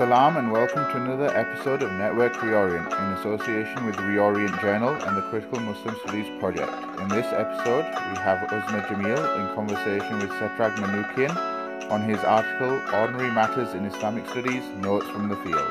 Salam and welcome to another episode of Network Reorient in association with Reorient Journal and the Critical Muslim Studies Project. In this episode, we have Uzma Jamil in conversation with Setrag Manoukian on his article Ordinary Matters in Islamic Studies Notes from the Field.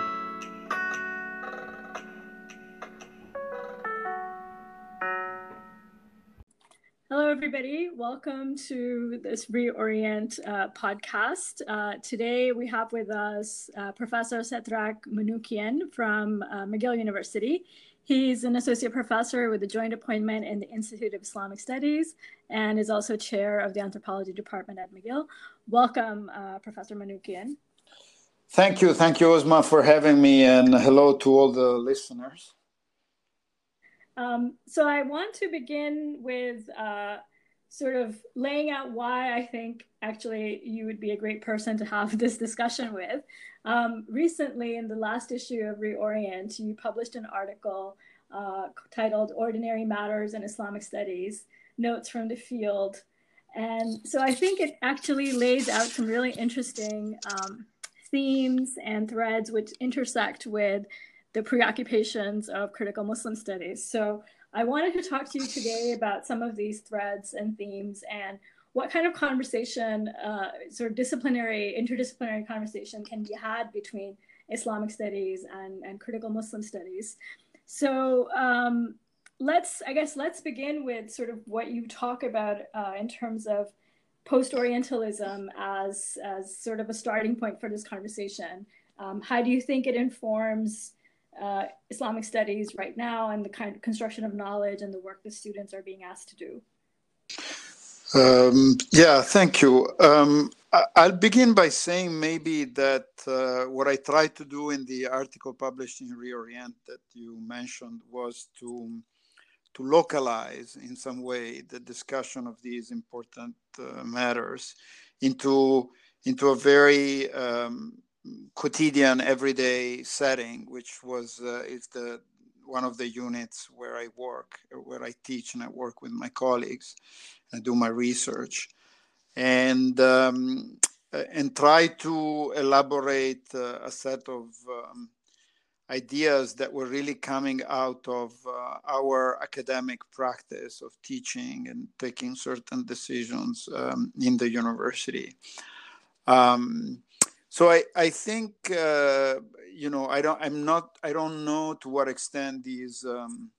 Welcome to this Reorient uh, podcast. Uh, today we have with us uh, Professor Setrag Manoukian from uh, McGill University. He's an associate professor with a joint appointment in the Institute of Islamic Studies and is also chair of the anthropology department at McGill. Welcome, uh, Professor Manoukian. Thank you. Thank you, Uzma, for having me, and hello to all the listeners. Um, so I want to begin with uh, sort of laying out why I think actually you would be a great person to have this discussion with. Um, recently, in the last issue of Reorient, you published an article uh, titled Ordinary Matters in Islamic Studies Notes from the Field. And so I think it actually lays out some really interesting um, themes and threads which intersect with the preoccupations of critical Muslim studies. So I wanted to talk to you today about some of these threads and themes and what kind of conversation, uh, sort of disciplinary, interdisciplinary conversation can be had between Islamic studies and, and critical Muslim studies. So um, let's, I guess, let's begin with sort of what you talk about uh, in terms of post-Orientalism as, as sort of a starting point for this conversation. Um, how do you think it informs uh, Islamic studies right now and the kind of construction of knowledge and the work the students are being asked to do? Um, yeah, thank you. Um, I'll begin by saying maybe that uh, what I tried to do in the article published in Reorient that you mentioned was to to localize in some way the discussion of these important uh, matters into into a very um, quotidian everyday setting which was uh, is the one of the units where i work where i teach and i work with my colleagues and do my research and um, and try to elaborate uh, a set of um, ideas that were really coming out of uh, our academic practice of teaching and taking certain decisions um, in the university. Um, so I, I think uh, you know I don't I'm not I don't know to what extent these um,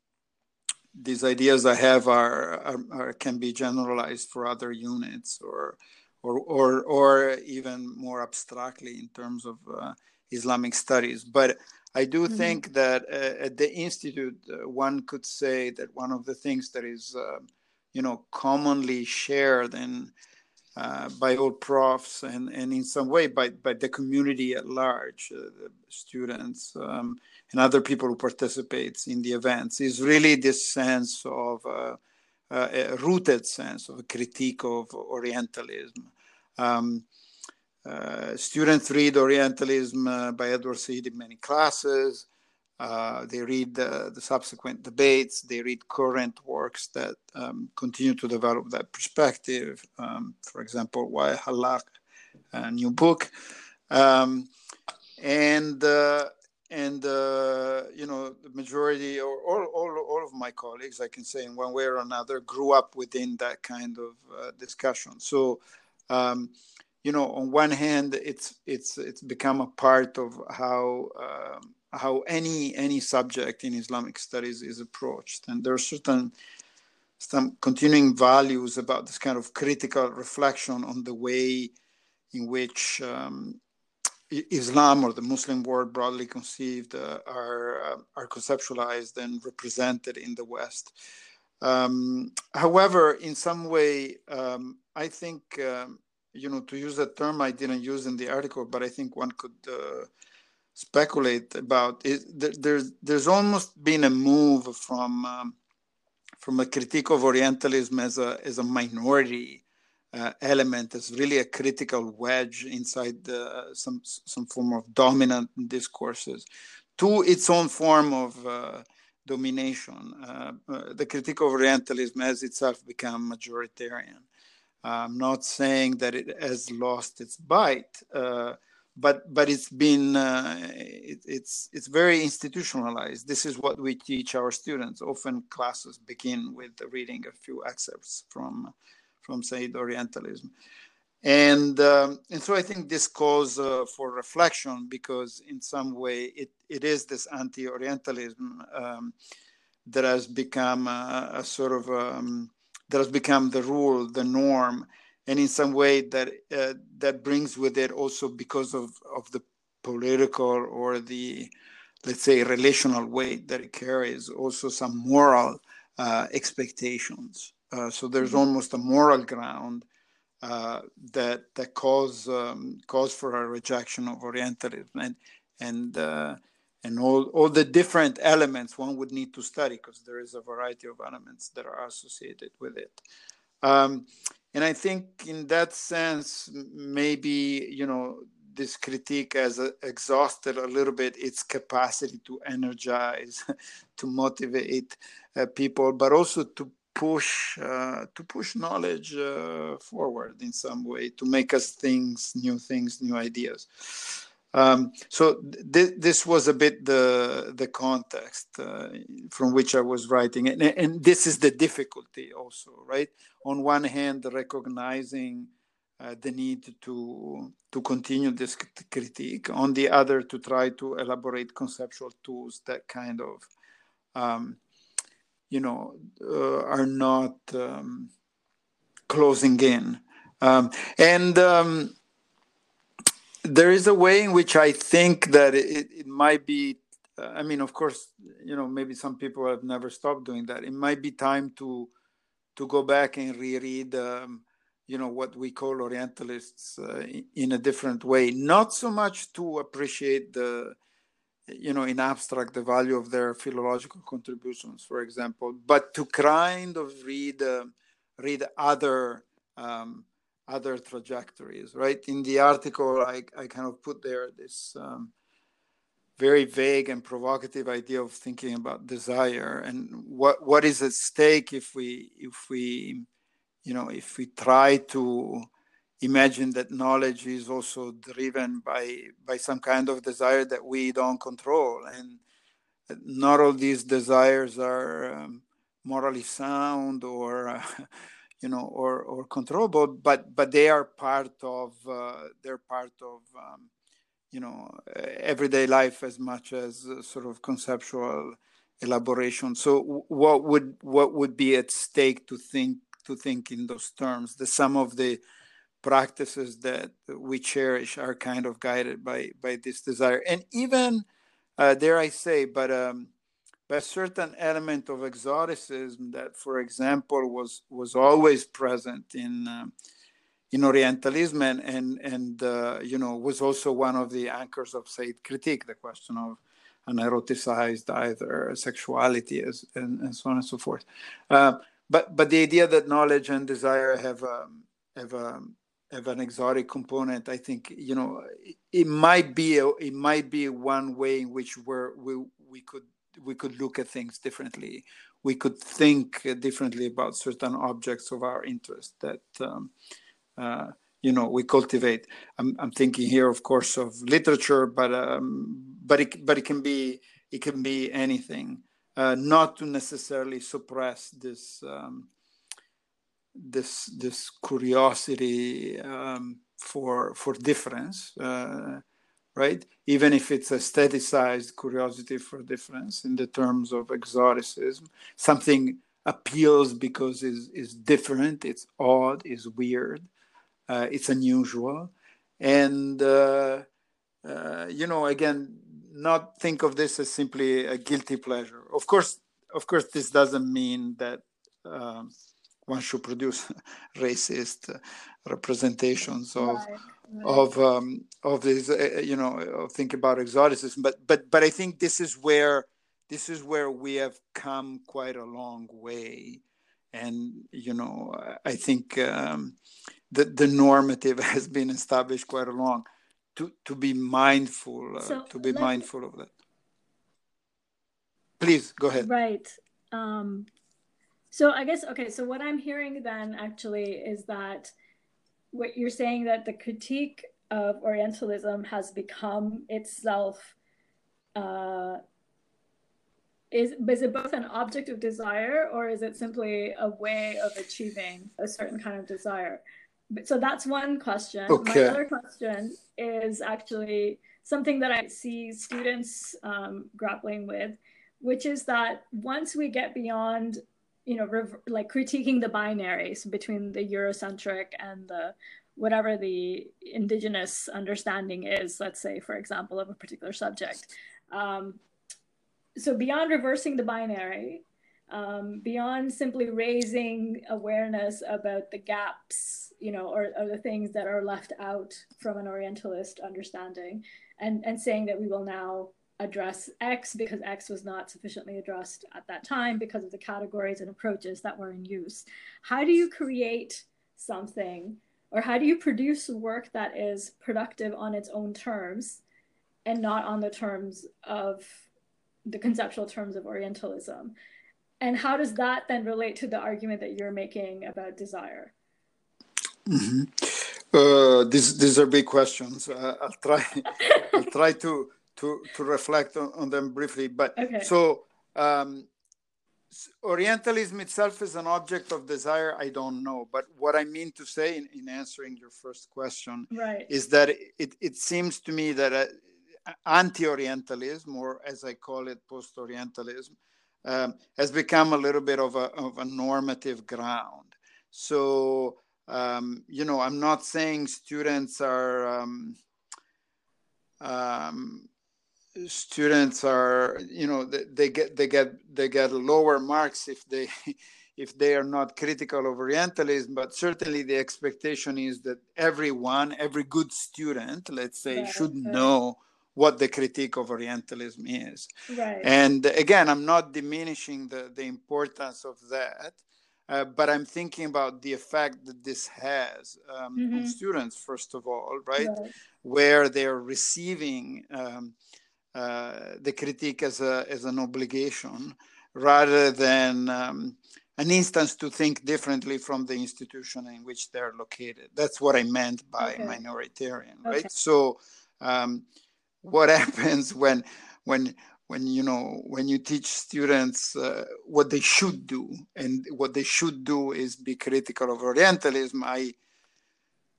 these ideas I have are, are, are, can be generalized for other units or or or, or even more abstractly in terms of uh, Islamic studies. But I do mm-hmm. think that uh, at the institute uh, one could say that one of the things that is uh, you know commonly shared and uh, by all profs and, and in some way by, by the community at large, uh, students um, and other people who participate in the events, is really this sense of uh, uh a rooted sense of a critique of Orientalism. Um, uh, students read Orientalism uh, by Edward Said in many classes. Uh, they read the, the, subsequent debates. They read current works that um, continue to develop that perspective. Um, for example, Wael Hallaq, a new book, um, and uh, and uh, you know the majority or all, all, all of my colleagues, I can say in one way or another, grew up within that kind of uh, discussion. So. Um, you know, on one hand, it's it's it's become a part of how um, how any any subject in Islamic studies is approached, and there are certain some continuing values about this kind of critical reflection on the way in which um, Islam or the Muslim world broadly conceived uh, are uh, are conceptualized and represented in the West. Um, however, in some way, um, I think um, you know to use a term I didn't use in the article, but I think one could uh, speculate about it, there's there's almost been a move from um, from a critique of Orientalism as a as a minority uh, element, as really a critical wedge inside the, some some form of dominant discourses, to its own form of uh, domination. Uh, uh the critique of Orientalism has itself become majoritarian. I'm not saying that it has lost its bite uh, but but it's been uh, it, it's it's very institutionalized. This is what we teach our students. Often classes begin with reading a few excerpts from from Said Orientalism, and um, and so I think this calls uh, for reflection because in some way it it is this anti-Orientalism um, that has become a, a sort of um, that has become the rule, the norm and in some way that uh, that brings with it also because of of the political or the let's say relational weight that it carries also some moral uh, expectations uh, so there's mm-hmm. almost a moral ground uh, that that calls um, calls for a rejection of orientalism and and uh, and all, all the different elements one would need to study because there is a variety of elements that are associated with it um, and I think in that sense, maybe you know this critique has exhausted a little bit its capacity to energize, to motivate uh, people, but also to push uh, to push knowledge uh, forward in some way to make us things, new things, new ideas. Um, so th- this was a bit the the context uh, from which I was writing, and, and this is the difficulty also, right? On one hand, recognizing uh, the need to to continue this critique. On the other, to try to elaborate conceptual tools that kind of, um, you know, uh, are not um, closing in, um, and um, there is a way in which I think that it, it might be. Uh, I mean, of course, you know, maybe some people have never stopped doing that. It might be time to to go back and reread, um, you know, what we call Orientalists uh, in a different way. Not so much to appreciate the, you know, in abstract the value of their philological contributions, for example, but to kind of read uh, read other. Um, other trajectories, right? In the article, I, I kind of put there this um, very vague and provocative idea of thinking about desire and what what is at stake if we if we you know if we try to imagine that knowledge is also driven by by some kind of desire that we don't control and not all these desires are um, morally sound or uh, you know, or or controllable, but but they are part of uh, they're part of um, you know everyday life as much as sort of conceptual elaboration. So what would what would be at stake to think to think in those terms? The some of the practices that we cherish are kind of guided by by this desire, and even uh, dare I say, but um, a certain element of exoticism that, for example, was was always present in uh, in Orientalism and and, and uh, you know was also one of the anchors of Said critique, the question of an eroticized either sexuality as, and, and so on and so forth. Uh, but but the idea that knowledge and desire have um, have um, have an exotic component, I think you know it, it might be a, it might be one way in which we're, we we could we could look at things differently. We could think differently about certain objects of our interest that um, uh, you know we cultivate. I'm, I'm, thinking here, of course, of literature, but um, but it but it can be it can be anything. Uh, not to necessarily suppress this um, this this curiosity um, for for difference. Uh, right? Even if it's a aestheticized curiosity for difference in the terms of exoticism, something appeals because it's, different, it's odd, it's weird, uh, it's unusual. And, uh, uh, you know, again, not think of this as simply a guilty pleasure. Of course, of course, this doesn't mean that um, one should produce racist representations of right of um, of this, uh, you know, think about exoticism. But but but I think this is where this is where we have come quite a long way, and you know, I think um, the the normative has been established quite a long to to be mindful uh, so to be mindful of that. Please go ahead. Right. Um, so I guess okay. So what I'm hearing then actually is that what you're saying that the critique of Orientalism has become itself uh, is, is it both an object of desire or is it simply a way of achieving a certain kind of desire? So that's one question. Okay. My other question is actually something that I see students um, grappling with, which is that once we get beyond, you know, rev- like critiquing the binaries between the Eurocentric and the whatever the indigenous understanding is, let's say, for example, of a particular subject. Um, so beyond reversing the binary, um, beyond simply raising awareness about the gaps, you know, or, or the things that are left out from an Orientalist understanding, and, and saying that we will now address X because X was not sufficiently addressed at that time because of the categories and approaches that were in use. How do you create something or how do you produce work that is productive on its own terms and not on the terms of the conceptual terms of Orientalism? And how does that then relate to the argument that you're making about desire? Mm-hmm. Uh, these these are big questions. Uh, I'll try I'll try to to to reflect on, on them briefly. But okay. so um, Orientalism itself is an object of desire. I don't know, but what I mean to say in, in answering your first question right. is that it it seems to me that uh, anti-Orientalism, or as I call it, post-Orientalism, um, has become a little bit of a of a normative ground. So um, you know, I'm not saying students are um, um, students are you know they, they, get they get they get lower marks if they if they are not critical of Orientalism, but certainly the expectation is that everyone, every good student, let's say, right, should right. know what the critique of Orientalism is. Right. And again, I'm not diminishing the, the importance of that. Uh, but I'm thinking about the effect that this has um, Mhm. on students, first of all, right? Right. Where they're receiving um, the critique as, a, as an obligation rather than um, an instance to think differently from the institution in which they're located. That's what I meant by Okay. minoritarian, Okay. right? So, um, what happens when when when you know when you teach students uh, what they should do and what they should do is be critical of orientalism i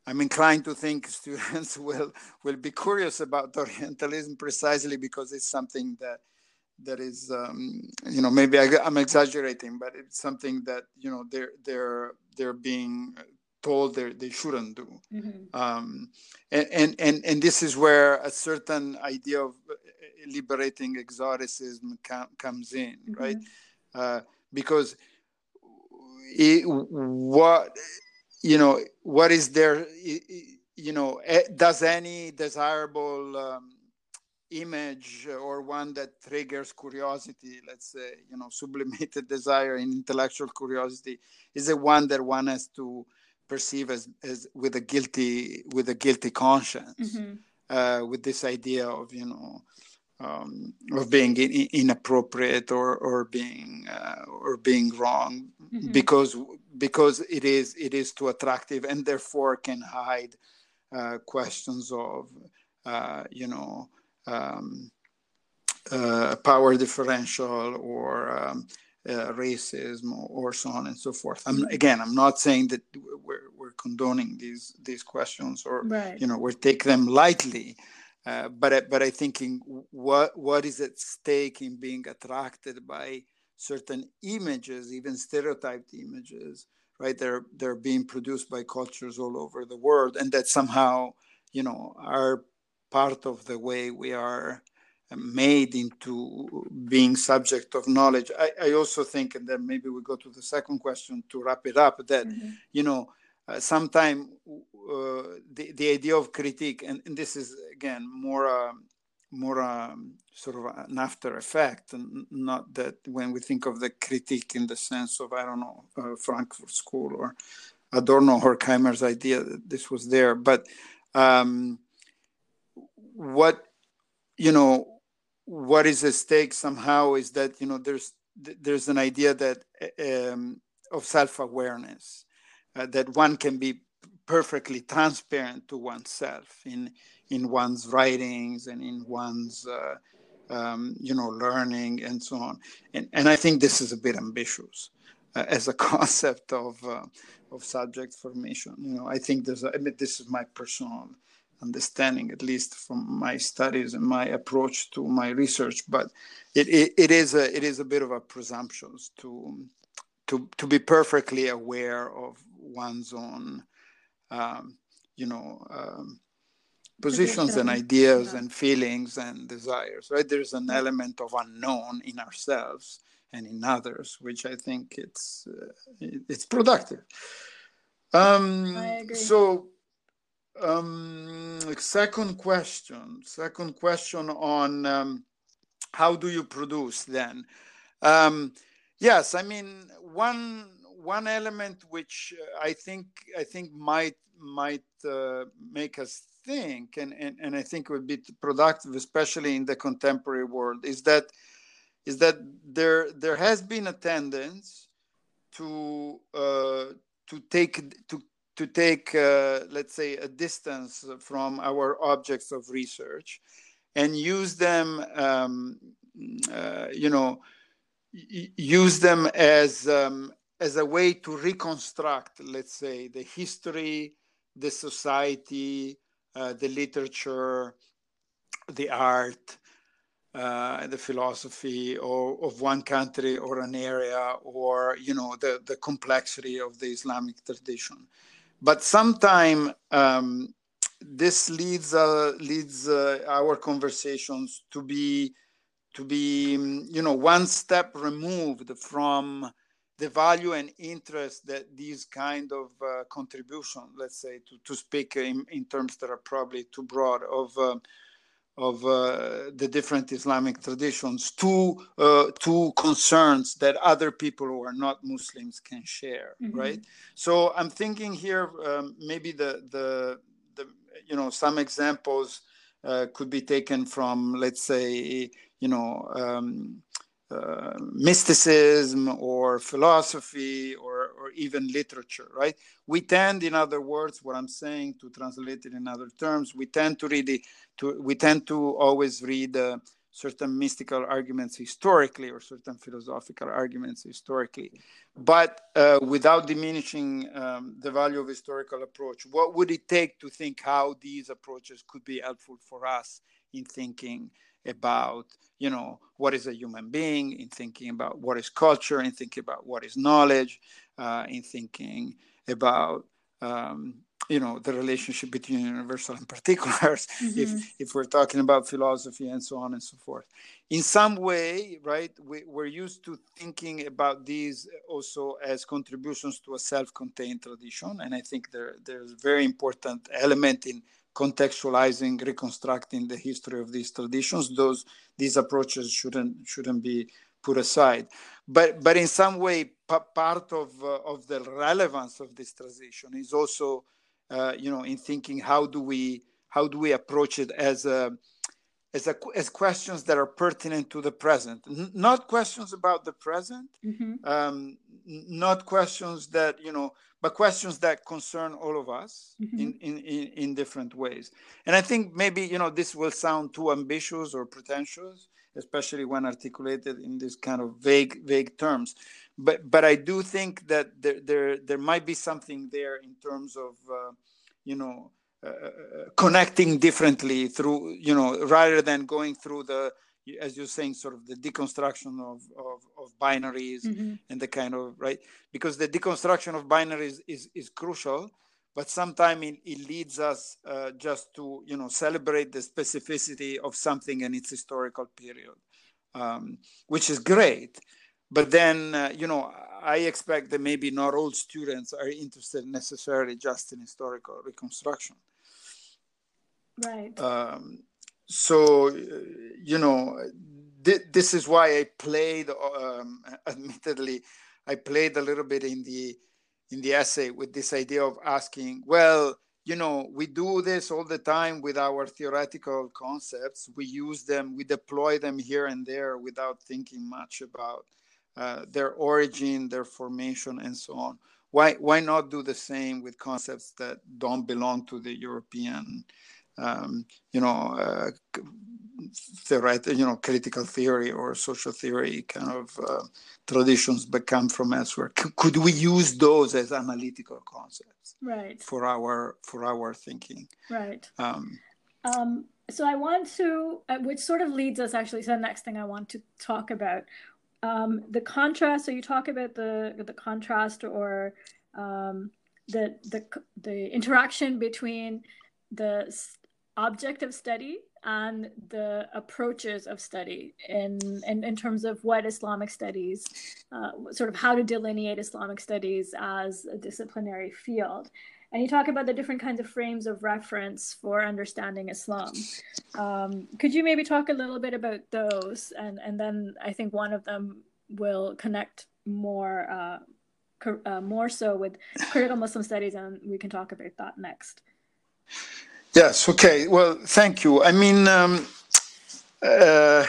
i'm inclined to think students will will be curious about orientalism precisely because it's something that that is um, you know maybe I, i'm exaggerating but it's something that you know they're they're they're being told they they shouldn't do Mhm. um, and, and and and this is where a certain idea of uh, liberating exoticism com- comes in, right? Uh, because it, what you know, what is there? You know, eh, does any desirable um, image or one that triggers curiosity, let's say, you know, sublimated desire and intellectual curiosity, is it one that one has to perceive as, as with a guilty with a guilty conscience Mhm. uh, with this idea of you know um, of being in, inappropriate or or being uh, or being wrong Mhm. because because it is it is too attractive and therefore can hide uh, questions of uh, you know um, uh, power differential or um, uh, racism or, so on and so forth. I'm, again, I'm not saying that we're, we're condoning these these questions or Right. you know we take them lightly, uh, but I- but I thinking what what is at stake in being attracted by certain images, even stereotyped images, right? They're they're being produced by cultures all over the world, and that somehow you know are part of the way we are made into being subject of knowledge. I, I also think, and then maybe we go to the second question to wrap it up, that Mhm. you know, uh, sometime uh, the the idea of critique, and, and this is again more um, more um, sort of an after effect, and not that when we think of the critique in the sense of I don't know uh, Frankfurt School or Adorno Horkheimer's idea that this was there, but um, what you know what is at stake somehow is that you know there's there's an idea that um, of self-awareness uh, that one can be perfectly transparent to oneself in in one's writings and in one's uh, um, you know learning and so on. And and i think this is a bit ambitious uh, as a concept of uh, of subject formation. You know i think there's a, I mean, this is my personal understanding at least from my studies and my approach to my research but it, it, it is a it is a bit of a presumption to to to be perfectly aware of one's own um, you know um, positions and ideas yeah. and feelings and desires right? There's an element of unknown in ourselves and in others which i think it's uh, it's productive. Um so um second question second question on um, how do you produce then? Um yes i mean one one element which i think i think might might uh, make us think, and, and, and I think would be productive, especially in the contemporary world, is that is that there there has been a tendency to uh, to take to to take uh, let's say a distance from our objects of research and use them um, uh, you know use them as um, as a way to reconstruct let's say the history the society uh, the literature, the art, uh, the philosophy or, of one country or an area or you know the, the complexity of the islamic tradition. But sometimes um, this leads uh, leads uh, our conversations to be to be you know one step removed from the value and interest that these kind of uh, contribution, let's say, to, to speak in, in terms that are probably too broad of uh, of uh, the different Islamic traditions to uh, to concerns that other people who are not Muslims can share, mm-hmm. right? So I'm thinking here um, maybe the the the you know some examples uh, could be taken from let's say you know. Um, uh, mysticism or philosophy or, or even literature, right? We tend, in other words, what I'm saying to translate it in other terms, we tend to read to, we tend to always read uh, certain mystical arguments historically or certain philosophical arguments historically, but uh, without diminishing um, the value of historical approach. What would it take to think how these approaches could be helpful for us in thinking about you know what is a human being in thinking about what is culture in thinking about what is knowledge uh, in thinking about um, you know the relationship between universal and particulars mm-hmm. if if we're talking about philosophy and so on and so forth in some way right we, we're used to thinking about these also as contributions to a self-contained tradition and i think there, there's a very important element in contextualizing, reconstructing the history of these traditions. Those these approaches shouldn't shouldn't be put aside. But but in some way, p- part of uh, of the relevance of this transition is also, uh, you know, in thinking how do we how do we approach it as a as, a, as questions that are pertinent to the present, N- not questions about the present, mm-hmm. um, not questions that you know but questions that concern all of us mm-hmm. in, in, in, in, different ways. And I think maybe, you know, this will sound too ambitious or pretentious, especially when articulated in this kind of vague, vague terms. But, but I do think that there, there, there might be something there in terms of, uh, you know, connecting differently through, you know, rather than going through the, as you're saying, sort of the deconstruction of, of, of binaries mm-hmm. and the kind of, right? Because the deconstruction of binaries is, is crucial, but sometimes it, it, leads us uh, just to, you know, celebrate the specificity of something in its historical period, um, which is great. But then, uh, you know, I expect that maybe not all students are interested necessarily just in historical reconstruction. Right. Um, so you know th- this is why i played um, admittedly i played a little bit in the in the essay with this idea of asking well you know we do this all the time with our theoretical concepts we use them we deploy them here and there without thinking much about uh, their origin, their formation, and so on. Why why not do the same with concepts that don't belong to the European, um, you know, uh, theoretical, you know, critical theory or social theory kind of uh, traditions, but come from elsewhere? C- could we use those as analytical concepts, right, for our for our thinking? Right. Um, um, so I want to, uh, which sort of leads us actually to the next thing I want to talk about. Um, the contrast. So you talk about the the contrast or um, the the the interaction between the object of study and the approaches of study in, in, in terms of what Islamic studies, uh, sort of how to delineate Islamic studies as a disciplinary field. And you talk about the different kinds of frames of reference for understanding Islam. Um, could you maybe talk a little bit about those? And, and then I think one of them will connect more, uh, uh, more so with critical Muslim studies, and we can talk about that next. Yes. Okay. Well, thank you. I mean, um, uh,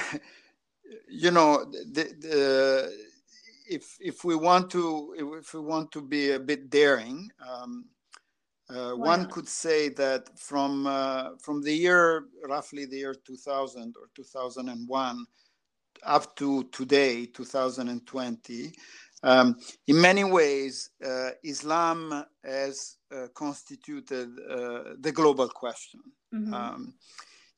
you know, the, the, if if we want to if we want to be a bit daring, um, uh, one could say that from uh, from the year roughly the year 2000 or 2001 up to today 2020 um, in many ways uh, islam has uh, constituted uh, the global question mm-hmm. um,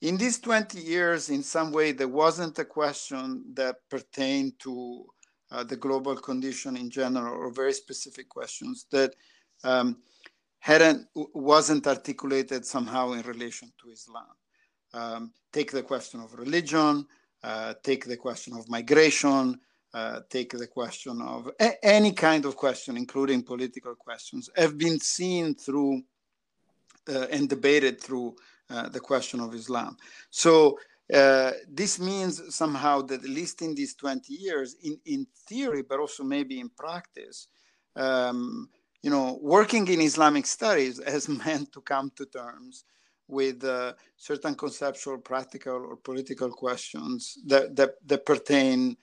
in these 20 years in some way there wasn't a question that pertained to uh, the global condition in general or very specific questions that um, hadn't wasn't articulated somehow in relation to Islam. Um, take the question of religion, uh, take the question of migration, uh, take the question of a- any kind of question, including political questions, have been seen through uh, and debated through uh, the question of Islam. So uh, this means somehow that at least in these 20 years, in, in theory, but also maybe in practice, um, you know, working in Islamic studies has meant to come to terms with uh, certain conceptual, practical, or political questions that that, that pertain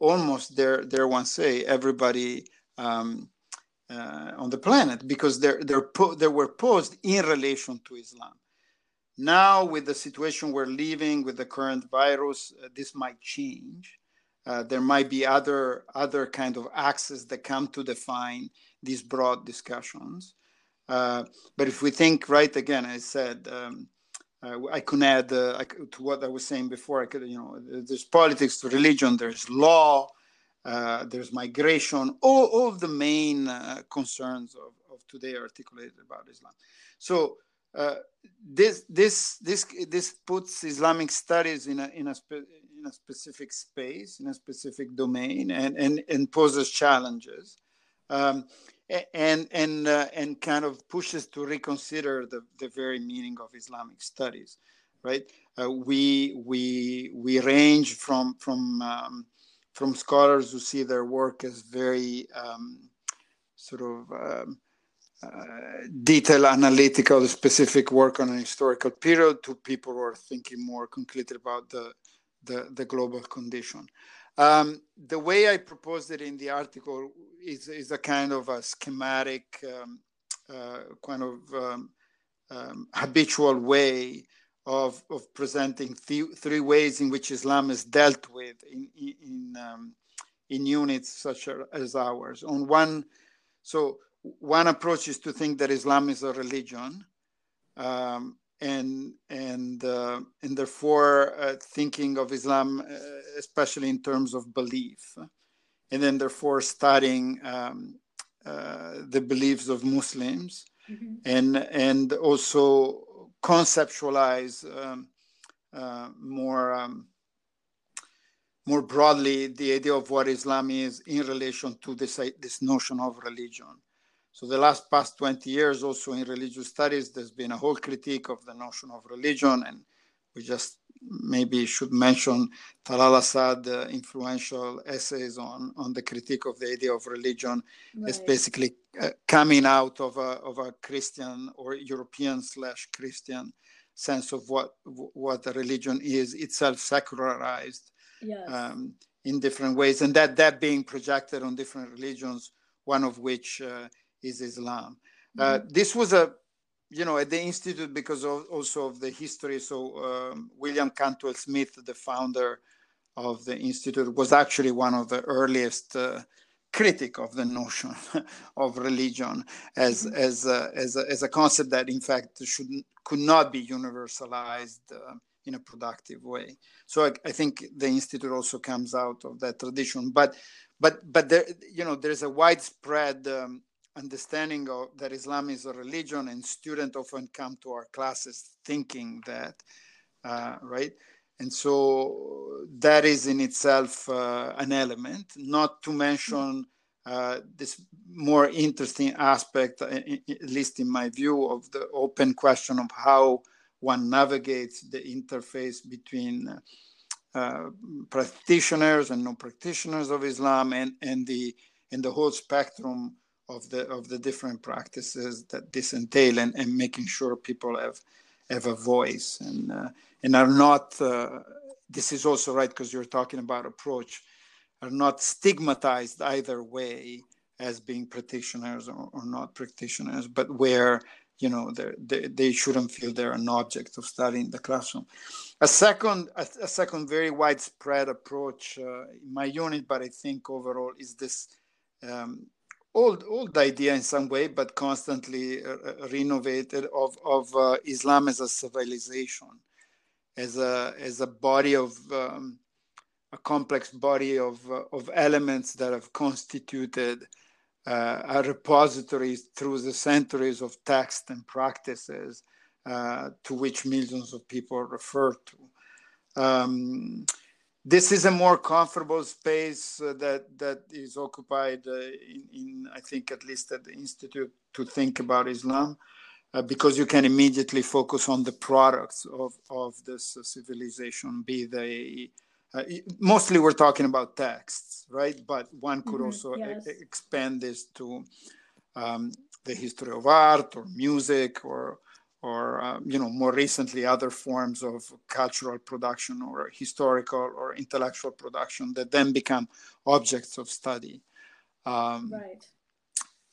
almost dare dare one say everybody um, uh, on the planet because they're they're po- they were posed in relation to Islam. Now, with the situation we're living with the current virus, uh, this might change. Uh, there might be other other kind of axes that come to define these broad discussions. Uh, but if we think right again, I said um, uh, I could add uh, to what I was saying before. I could, you know, there's politics, religion, there's law, uh, there's migration, all, all of the main uh, concerns of, of today articulated about Islam. So uh, this this this this puts Islamic studies in a in a in a specific space, in a specific domain, and and, and poses challenges um, and and uh, and kind of pushes to reconsider the, the very meaning of Islamic studies, right? Uh, we we we range from from um, from scholars who see their work as very um, sort of um, uh, detail analytical specific work on a historical period to people who are thinking more concretely about the the, the global condition. Um, the way I proposed it in the article is, is a kind of a schematic, um, uh, kind of um, um habitual way of, of presenting th- three ways in which Islam is dealt with in, in, um, in units such as ours. On one, so one approach is to think that Islam is a religion. Um, and and uh, and therefore uh, thinking of Islam, uh, especially in terms of belief, and then therefore studying um, uh, the beliefs of Muslims, mm-hmm. and and also conceptualize um, uh, more. Um, more broadly, the idea of what Islam is in relation to this, this notion of religion. So the last past 20 years also in religious studies, there's been a whole critique of the notion of religion. And we just maybe should mention Talal Asad uh, influential essays on, on the critique of the idea of religion right. as basically uh, coming out of a, of a Christian or European slash Christian sense of what what a religion is itself secularized yes. um, in different ways, and that that being projected on different religions, one of which uh, is Islam. Uh, mm-hmm. this was a you know at the institute because of also of the history so um, wilfred cantwell smith the founder of the institute was actually one of the earliest uh, critic of the notion of religion as mm-hmm. as a, as a, as a concept that in fact should could not be universalized uh, in a productive way so I, I, think the institute also comes out of that tradition but but but there you know there's a widespread um, understanding of that islam is a religion and students often come to our classes thinking that uh, right? And so that is in itself uh, an element, not to mention uh, this more interesting aspect, uh, at least in my view, of the open question of how one navigates the interface between uh, practitioners and non-practitioners of Islam and, and the and the whole spectrum of the of the different practices that this entail and, and making sure people have have a voice and uh, and are not, uh, this is also right because you're talking about approach, are not stigmatized either way as being practitioners or, or not practitioners, but where you know they, they shouldn't feel they're an object of study in the classroom. A second, a, a second very widespread approach uh, in my unit, but I think overall is this um, old old idea in some way, but constantly uh, uh renovated of of uh, Islam as a civilization as a as a body of um, a complex body of of elements that have constituted uh, a repository through the centuries of text and practices uh, to which millions of people refer to. Um, this is a more comfortable space uh, that that is occupied uh, in, in, I think, at least at the institute to think about Islam uh, because you can immediately focus on the products of, of this uh, civilization, be they uh, mostly we're talking about texts, right? But one could mm-hmm, also yes. e- expand this to um, the history of art or music or or uh, you know more recently other forms of cultural production or historical or intellectual production that then become objects of study um, right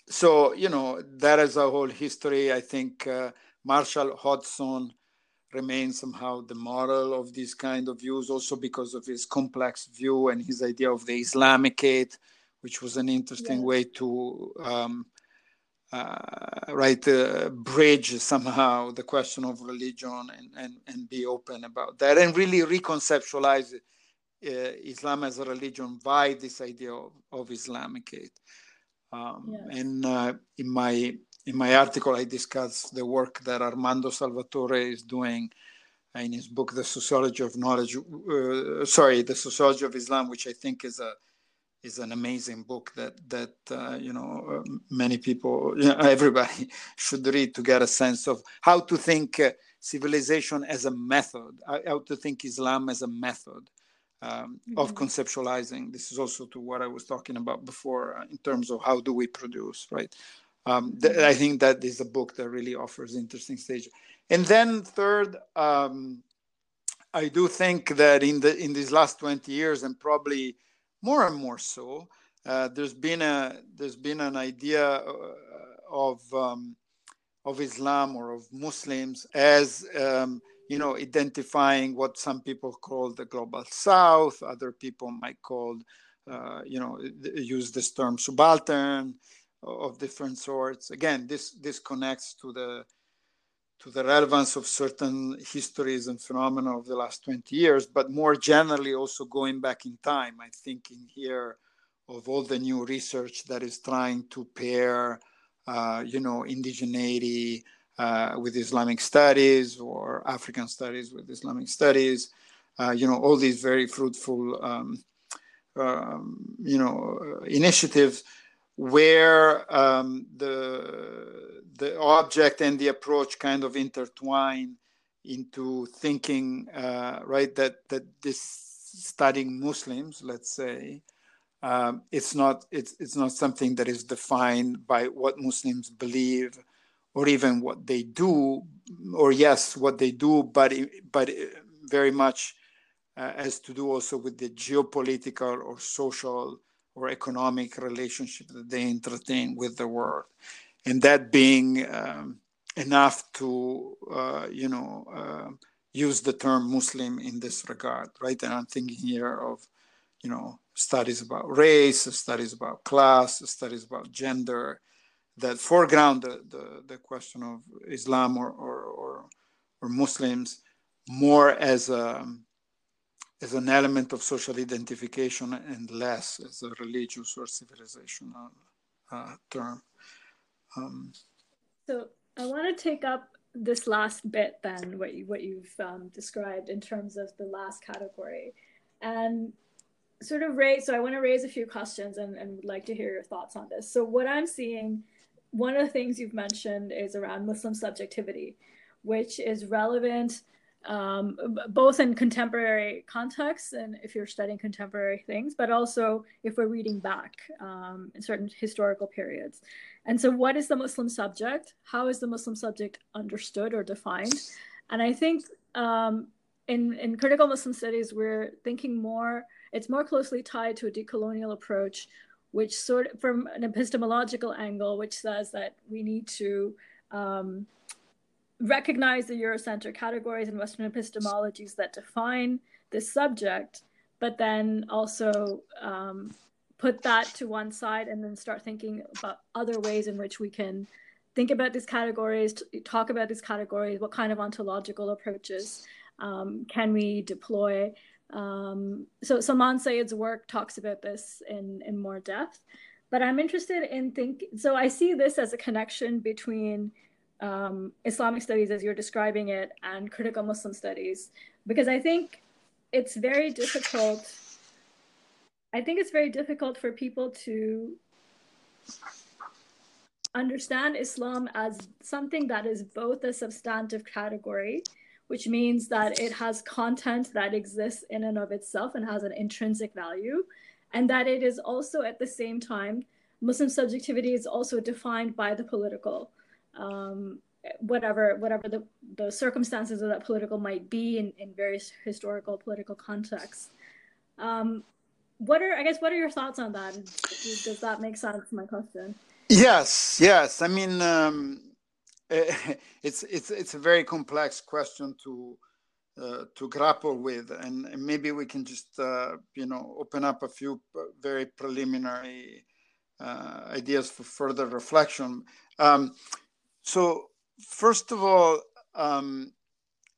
so you know that is a whole history. I think uh, Marshall Hodgson remains somehow the model of these kind of views, also because of his complex view and his idea of the Islamicate, which was an interesting way to um, right uh, bridge somehow the question of religion and, and, and be open about that and really reconceptualize uh, Islam as a religion by this idea of, of Islamicate. Um, yes. And uh, in my in my article, I discuss the work that Armando Salvatore is doing in his book, The Sociology of Knowledge. Uh, sorry, The Sociology of Islam, which I think is a is an amazing book that that uh, you know many people, you know, everybody should read to get a sense of how to think uh, civilization as a method, how to think Islam as a method um, mm-hmm. of conceptualizing. This is also to what I was talking about before uh, in terms of how do we produce, right? Um, th- I think that is a book that really offers interesting stage. And then third, um, I do think that in the in these last 20 years, and probably more and more so, uh, there's been a there's been an idea uh, of um, of Islam or of Muslims as um, you know, identifying what some people call the global south, other people might call, uh, you know, use this term subaltern of different sorts. Again, this this connects to the to the relevance of certain histories and phenomena of the last 20 years, but more generally also going back in time. I think in here of all the new research that is trying to pair, uh, you know, indigeneity, uh, with Islamic studies or African studies with Islamic studies. Uh, you know, all these very fruitful, um, um, you know, initiatives where um, the the object and the approach kind of intertwine into thinking, uh, right? That that this studying Muslims, let's say, um, it's not it's it's not something that is defined by what Muslims believe or even what they do, or yes, what they do, but but very much uh, has to do also with the geopolitical or social or economic relationship that they entertain with the world. And that being um, enough to, uh, you know, uh, use the term Muslim in this regard, right? And I'm thinking here of, you know, studies about race, studies about class, studies about gender, that foreground the, the, the question of Islam or, or, or, or Muslims more as a, as an element of social identification and less as a religious or civilizational uh, term. Um, so I want to take up this last bit then, what you what you've um, described in terms of the last category, and sort of raise. So I want to raise a few questions and, and would like to hear your thoughts on this. So what I'm seeing, one of the things you've mentioned is around Muslim subjectivity, which is relevant um, both in contemporary contexts and if you're studying contemporary things, but also if we're reading back um, in certain historical periods. And so, what is the Muslim subject? How is the Muslim subject understood or defined? And I think um, in, in critical Muslim studies, we're thinking more, it's more closely tied to a decolonial approach, which sort of from an epistemological angle, which says that we need to um, recognize the Eurocentric categories and Western epistemologies that define this subject, but then also um, put that to one side and then start thinking about other ways in which we can think about these categories, talk about these categories, what kind of ontological approaches um, can we deploy. Um, so Salman Sayyid's work talks about this in, in more depth, but I'm interested in think. So I see this as a connection between um, Islamic studies as you're describing it and critical Muslim studies because I think it's very difficult. I think it's very difficult for people to understand Islam as something that is both a substantive category, which means that it has content that exists in and of itself and has an intrinsic value, and that it is also at the same time, Muslim subjectivity is also defined by the political um, whatever whatever the, the circumstances of that political might be in, in various historical political contexts. Um, what are I guess what are your thoughts on that? Does, that make sense? My question. Yes, yes. I mean, um, it's it's it's a very complex question to uh, to grapple with, and, and, maybe we can just uh, you know open up a few very preliminary uh, ideas for further reflection. Um, so first of all, um,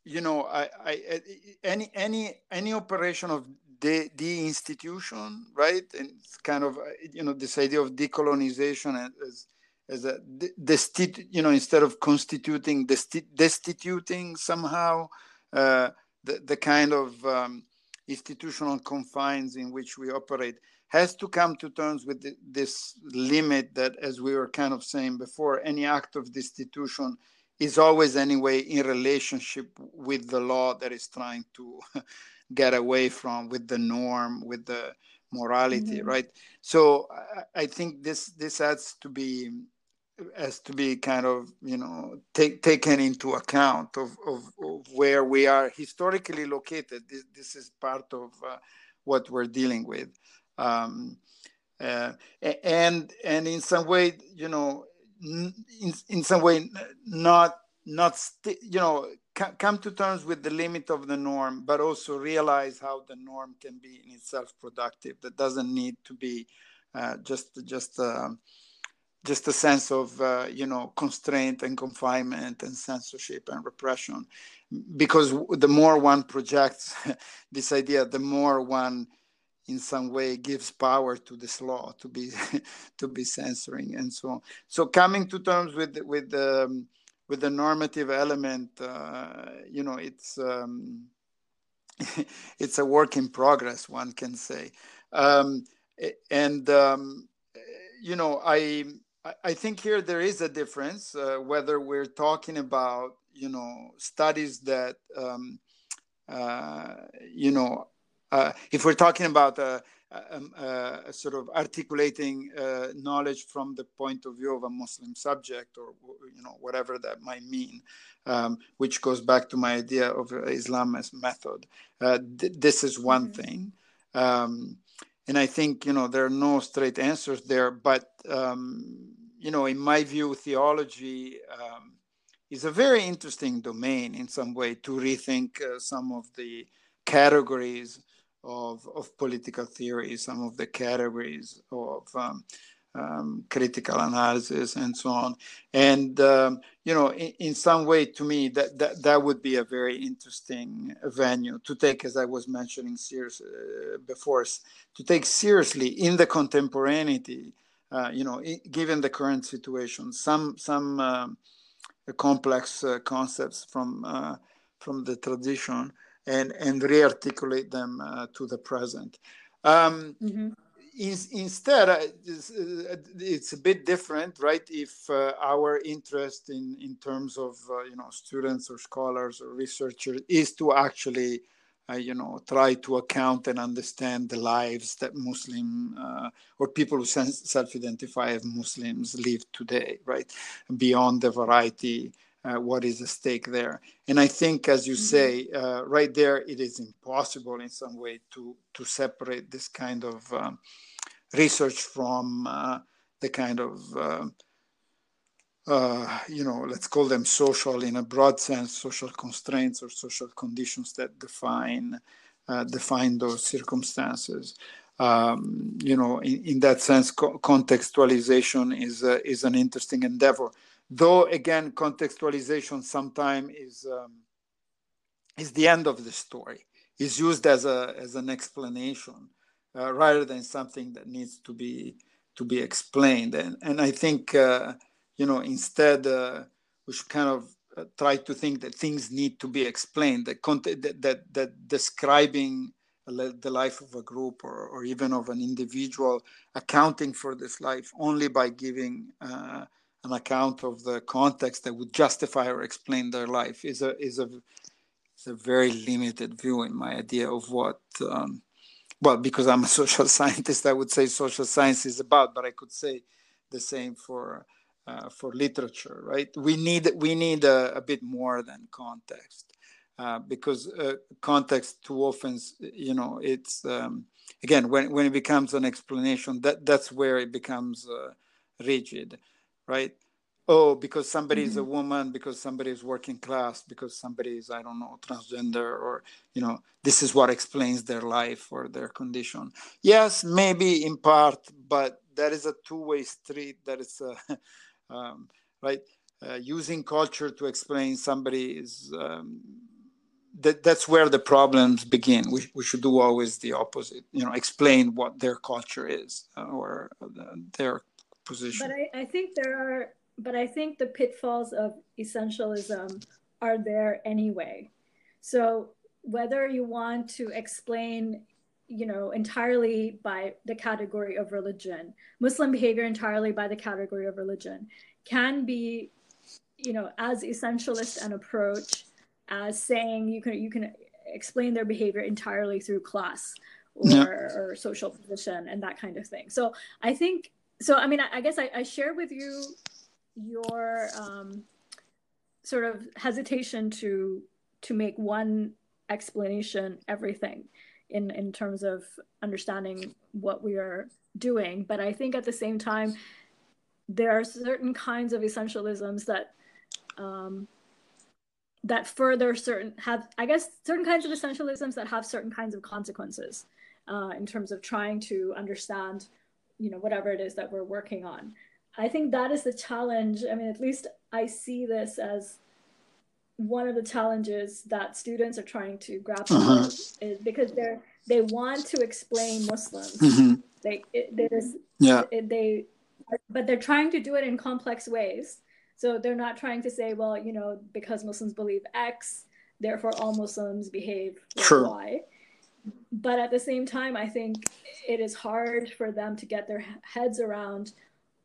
you know, I, I, any any any operation of de, de-institution, right? And it's kind of you know this idea of decolonization as as a desti- you know instead of constituting desti- destituting somehow uh, the the kind of um, institutional confines in which we operate has to come to terms with the, this limit that, as we were kind of saying before, any act of destitution is always anyway in relationship with the law that is trying to get away from, with the norm, with the morality, mm-hmm. right? So I, I, think this this has to be has to be kind of you know take, taken into account of, of, of, where we are historically located. This, this is part of uh, what we're dealing with um, uh, and and in some way you know in, in some way not not you know come to terms with the limit of the norm but also realize how the norm can be in itself productive. That doesn't need to be uh, just just uh, just a sense of uh, you know constraint and confinement and censorship and repression. Because the more one projects this idea the more one in some way gives power to this law to be to be censoring and so on. So coming to terms with with the um, with the normative element, uh, you know, it's um, it's a work in progress, one can say, um, and um, you know, I I think here there is a difference uh, whether we're talking about you know studies that um, uh, you know uh, if we're talking about uh, um, uh, sort of articulating uh, knowledge from the point of view of a Muslim subject, or you know whatever that might mean, um, which goes back to my idea of Islam as method. Uh, th- this is one mm-hmm. thing, um, and I think you know there are no straight answers there. But um, you know, in my view, theology um, is a very interesting domain in some way to rethink uh, some of the categories of, of political theory, some of the categories of um, um, critical analysis and so on. And, um, you know, in, in, some way to me, that, that, that would be a very interesting venue to take, as I was mentioning serious, uh, before, to take seriously in the contemporaneity, uh, you know, given the current situation, some, some um, complex uh, concepts from, uh, from the tradition and, and re-articulate them uh, to the present. Um, mm-hmm. in, instead, uh, it's, uh, it's, a bit different, right? If uh, our interest in, in terms of uh, you know students or scholars or researchers is to actually uh, you know try to account and understand the lives that Muslim or people who self-identify as Muslims live today, right? Beyond the variety uh, what is at stake there. And I think, as you mm-hmm. say, uh, right there, it is impossible in some way to to separate this kind of um, research from uh, the kind of um, uh, you know, let's call them social in a broad sense, social constraints or social conditions that define uh, define those circumstances. Um, you know, in, in that sense, co- contextualization is uh, is an interesting endeavor though again contextualization sometimes is um, is the end of the story is used as a as an explanation uh, rather than something that needs to be to be explained. And and i think uh, you know instead uh, we should kind of uh, try to think that things need to be explained that that that, that describing the life of a group or, or even of an individual accounting for this life only by giving uh, an account of the context that would justify or explain their life is a is a is a very limited view in my idea of what um, well because i'm a social scientist i would say social science is about but i could say the same for uh, for literature right? We need we need a, a bit more than context uh, because uh, context too often you know it's um, again when, when it becomes an explanation that that's where it becomes uh, rigid right? Oh, because somebody mm-hmm. is a mm-hmm. woman, because somebody is working class, because somebody is, I don't know, transgender, or, you know, this is what explains their life or their condition. Yes, maybe in part, but that is a two way street. That is, a, um, right? Uh, using culture to explain somebody is. Um, that, that's where the problems begin. We, we should do always the opposite, you know, explain what their culture is uh, or uh, their position. But I, I think there are, but I think the pitfalls of essentialism are there anyway. So whether you want to explain you know entirely by the category of religion muslim behavior entirely by the category of religion can be you know as essentialist an approach as saying you can you can explain their behavior entirely through class or, yeah. or social position and that kind of thing so i think so i mean i, I guess I, I share with you your um, sort of hesitation to to make one explanation everything in in terms of understanding what we are doing. But i think at the same time there are certain kinds of essentialisms that um, that further certain have i guess certain kinds of essentialisms that have certain kinds of consequences uh, in terms of trying to understand you know whatever it is that we're working on. I think that is the challenge. I mean at least i see this as one of the challenges that students are trying to grapple uh-huh. with is because they're they want to explain muslims. Mm-hmm. they it, there's yeah. it, they but they're trying to do it in complex ways. So they're not trying to say well you know because muslims believe x therefore all muslims behave like y but at the same time, I think it is hard for them to get their heads around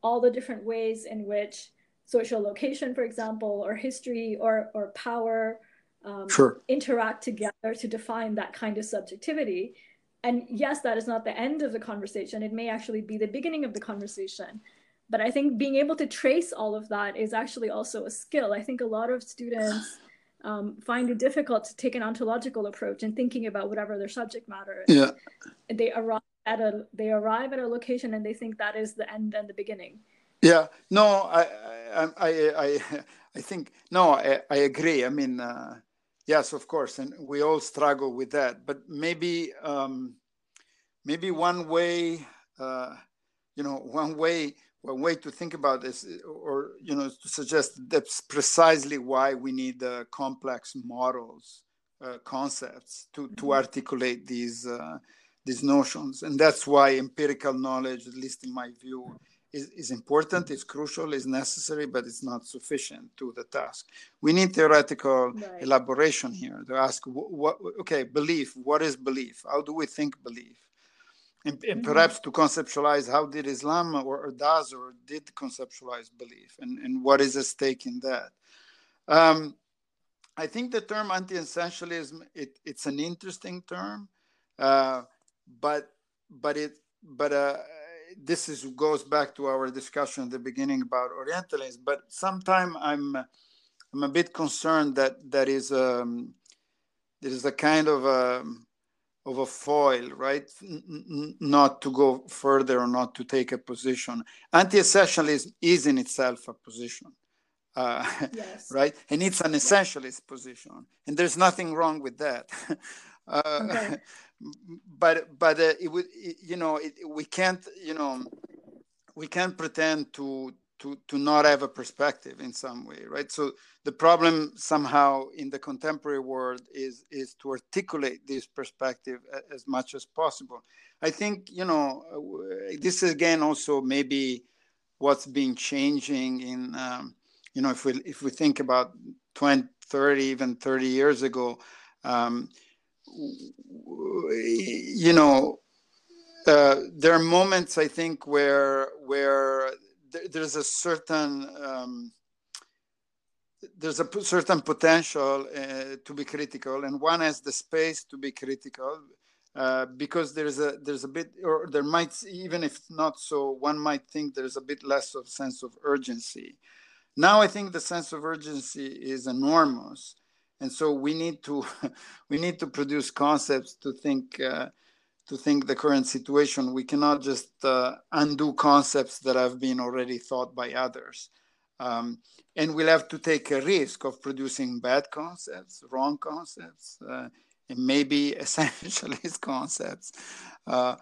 all the different ways in which social location, for example, or history or, or power um, sure. interact together to define that kind of subjectivity. and yes, that is not the end of the conversation. It may actually be the beginning of the conversation. But I think being able to trace all of that is actually also a skill. I think a lot of students um, find it difficult to take an ontological approach in thinking about whatever their subject matter is. Yeah. They arrive at a they arrive at a location and they think that is the end and the beginning. Yeah. No, I I I I, I think no, I, I agree. I mean, uh, yes, of course, and we all struggle with that. But maybe um, maybe one way, uh, you know, one way one way to think about this or you know to suggest that's precisely why we need uh, complex models uh, concepts to, to mm-hmm. articulate these uh, these notions. And that's why empirical knowledge at least in my view is, is important is crucial is necessary but it's not sufficient to the task. We need theoretical right. elaboration here to ask what, what okay belief what is belief? How do we think belief and, and mm-hmm. perhaps to conceptualize how did Islam or, or, does or did conceptualize belief and, and what is at stake in that. Um, I think the term anti-essentialism it, it's an interesting term, uh, but but it but uh, this is goes back to our discussion at the beginning about Orientalism. But sometimes I'm I'm a bit concerned that that is um, there is a kind of um, of a foil, right? N- not to go further or not to take a position. Anti-essentialism is in itself a position, uh, yes. right? And it's an essentialist position, and there's nothing wrong with that. uh, okay. But but uh, it would you know it, we can't you know we can't pretend to to to not have a perspective in some way right? So the problem somehow in the contemporary world is is to articulate this perspective as much as possible. I think you know this is again also maybe what's been changing in um, you know if we if we think about 20 30 even 30 years ago um, you know uh, there are moments I think where where there's a certain um, there's a certain potential uh, to be critical, and one has the space to be critical uh, because there's a there's a bit, or there might even if not so, one might think there's a bit less of sense of urgency. Now I think the sense of urgency is enormous, and so we need to we need to produce concepts to think. Uh, to think the current situation. We cannot just uh, undo concepts that have been already thought by others. Um, and we'll have to take a risk of producing bad concepts, wrong concepts, uh, and maybe essentialist concepts. Uh,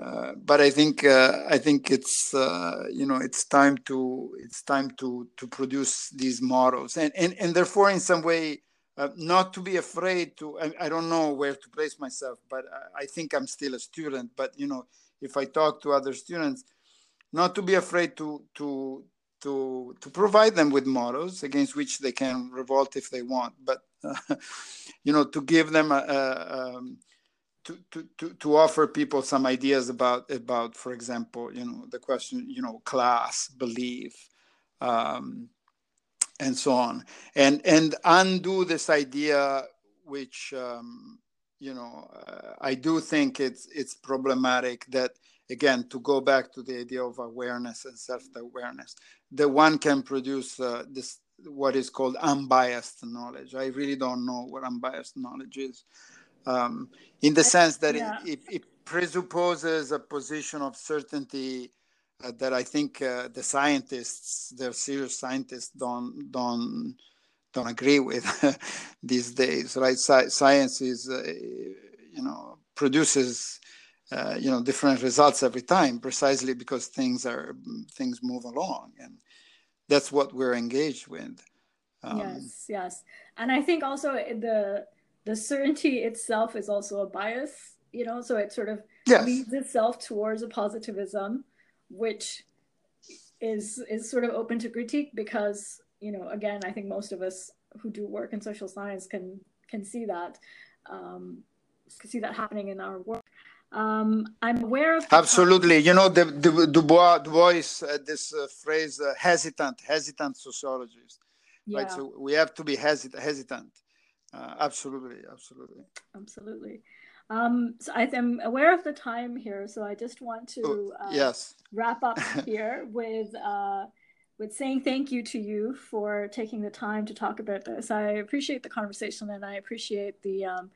uh, but I think uh, I think it's uh, you know it's time to it's time to to produce these models and and, and therefore in some way uh, not to be afraid to I, I, don't know where to place myself but I, I, think i'm still a student. But you know if i talk to other students not to be afraid to to to to provide them with models against which they can revolt if they want. But uh, you know to give them a, a um, to, to, to, to offer people some ideas about about for example you know the question you know class belief um, and so on and and undo this idea which um, you know uh, i do think it's it's problematic that again to go back to the idea of awareness and self-awareness the one can produce uh, this what is called unbiased knowledge i really don't know what unbiased knowledge is um, in the sense that yeah. it, it, it presupposes a position of certainty uh, that I think uh, the scientists, the serious scientists, don't don't don't agree with these days. Right? Sci- science is, uh, you know, produces. Uh, you know different results every time precisely because things are things move along and that's what we're engaged with um, yes yes and i think also the the certainty itself is also a bias you know so it sort of yes. leads itself towards a positivism which is is sort of open to critique because you know again I think most of us who do work in social science can can see that um, see that happening in our work. Um, I'm aware of absolutely. You know, the, the Du Bois, Du Bois uh, this uh, phrase uh, hesitant, hesitant sociologist. Yeah. Right. So we have to be hesitant. hesitant. Uh, absolutely, absolutely. Absolutely. Um, so I am aware of the time here, so I just want to Oh, uh, yes. wrap up here with uh, with saying thank you to you for taking the time to talk about this. I appreciate the conversation and I appreciate the um,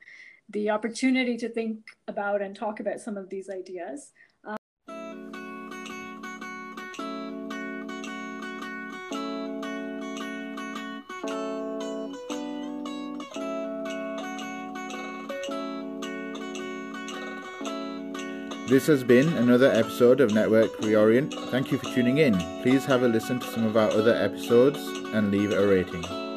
the opportunity to think about and talk about some of these ideas. This has been another episode of Network Reorient. Thank you for tuning in. Please have a listen to some of our other episodes and leave a rating.